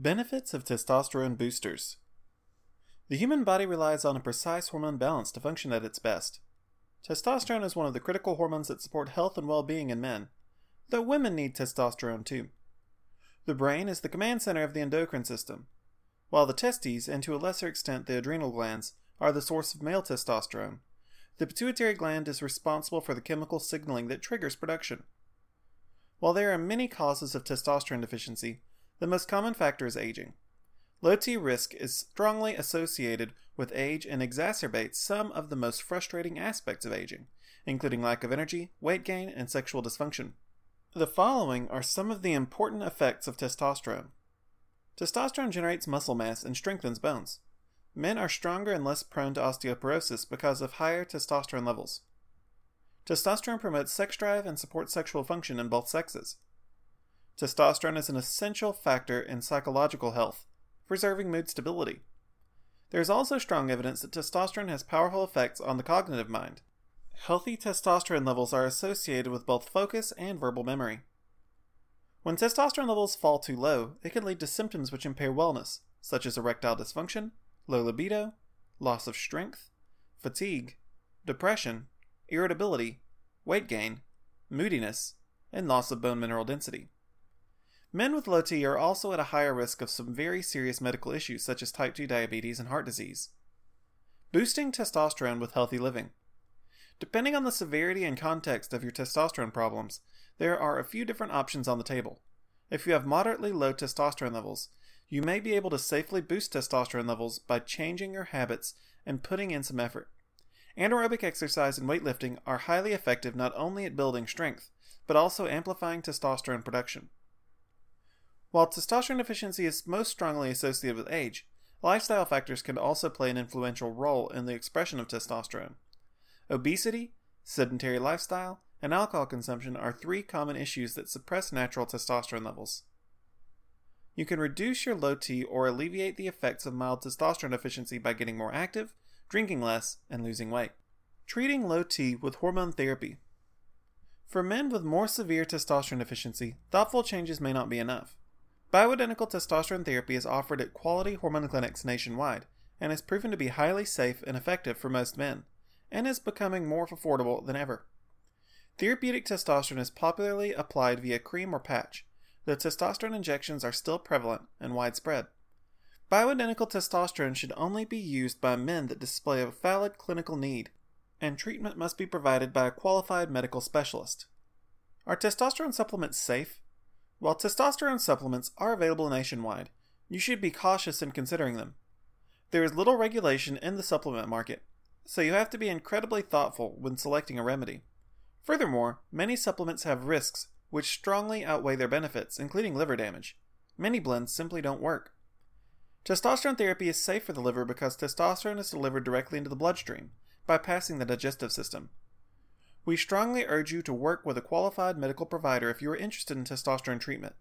Benefits of testosterone boosters. The human body relies on a precise hormone balance to function at its best. Testosterone is one of the critical hormones that support health and well being in men, though women need testosterone too. The brain is the command center of the endocrine system, while the testes, and to a lesser extent the adrenal glands, are the source of male testosterone. The pituitary gland is responsible for the chemical signaling that triggers production. While there are many causes of testosterone deficiency, the most common factor is aging. Low T risk is strongly associated with age and exacerbates some of the most frustrating aspects of aging, including lack of energy, weight gain, and sexual dysfunction. The following are some of the important effects of testosterone. Testosterone generates muscle mass and strengthens bones. Men are stronger and less prone to osteoporosis because of higher testosterone levels. Testosterone promotes sex drive and supports sexual function in both sexes. Testosterone is an essential factor in psychological health, preserving mood stability. There is also strong evidence that testosterone has powerful effects on the cognitive mind. Healthy testosterone levels are associated with both focus and verbal memory. When testosterone levels fall too low, it can lead to symptoms which impair wellness, such as erectile dysfunction, low libido, loss of strength, fatigue, depression, irritability, weight gain, moodiness, and loss of bone mineral density. Men with low T are also at a higher risk of some very serious medical issues such as type 2 diabetes and heart disease. Boosting testosterone with healthy living. Depending on the severity and context of your testosterone problems, there are a few different options on the table. If you have moderately low testosterone levels, you may be able to safely boost testosterone levels by changing your habits and putting in some effort. Anaerobic exercise and weightlifting are highly effective not only at building strength, but also amplifying testosterone production. While testosterone deficiency is most strongly associated with age, lifestyle factors can also play an influential role in the expression of testosterone. Obesity, sedentary lifestyle, and alcohol consumption are three common issues that suppress natural testosterone levels. You can reduce your low T or alleviate the effects of mild testosterone deficiency by getting more active, drinking less, and losing weight. Treating low T with hormone therapy. For men with more severe testosterone deficiency, thoughtful changes may not be enough. Bioidentical testosterone therapy is offered at quality hormone clinics nationwide and is proven to be highly safe and effective for most men, and is becoming more affordable than ever. Therapeutic testosterone is popularly applied via cream or patch, though testosterone injections are still prevalent and widespread. Bioidentical testosterone should only be used by men that display a valid clinical need, and treatment must be provided by a qualified medical specialist. Are testosterone supplements safe? While testosterone supplements are available nationwide, you should be cautious in considering them. There is little regulation in the supplement market, so you have to be incredibly thoughtful when selecting a remedy. Furthermore, many supplements have risks which strongly outweigh their benefits, including liver damage. Many blends simply don't work. Testosterone therapy is safe for the liver because testosterone is delivered directly into the bloodstream, bypassing the digestive system, we strongly urge you to work with a qualified medical provider if you are interested in testosterone treatment.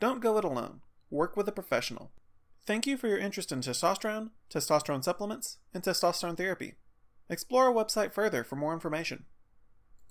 Don't go it alone. Work with a professional. Thank you for your interest in testosterone, testosterone supplements, and testosterone therapy. Explore our website further for more information.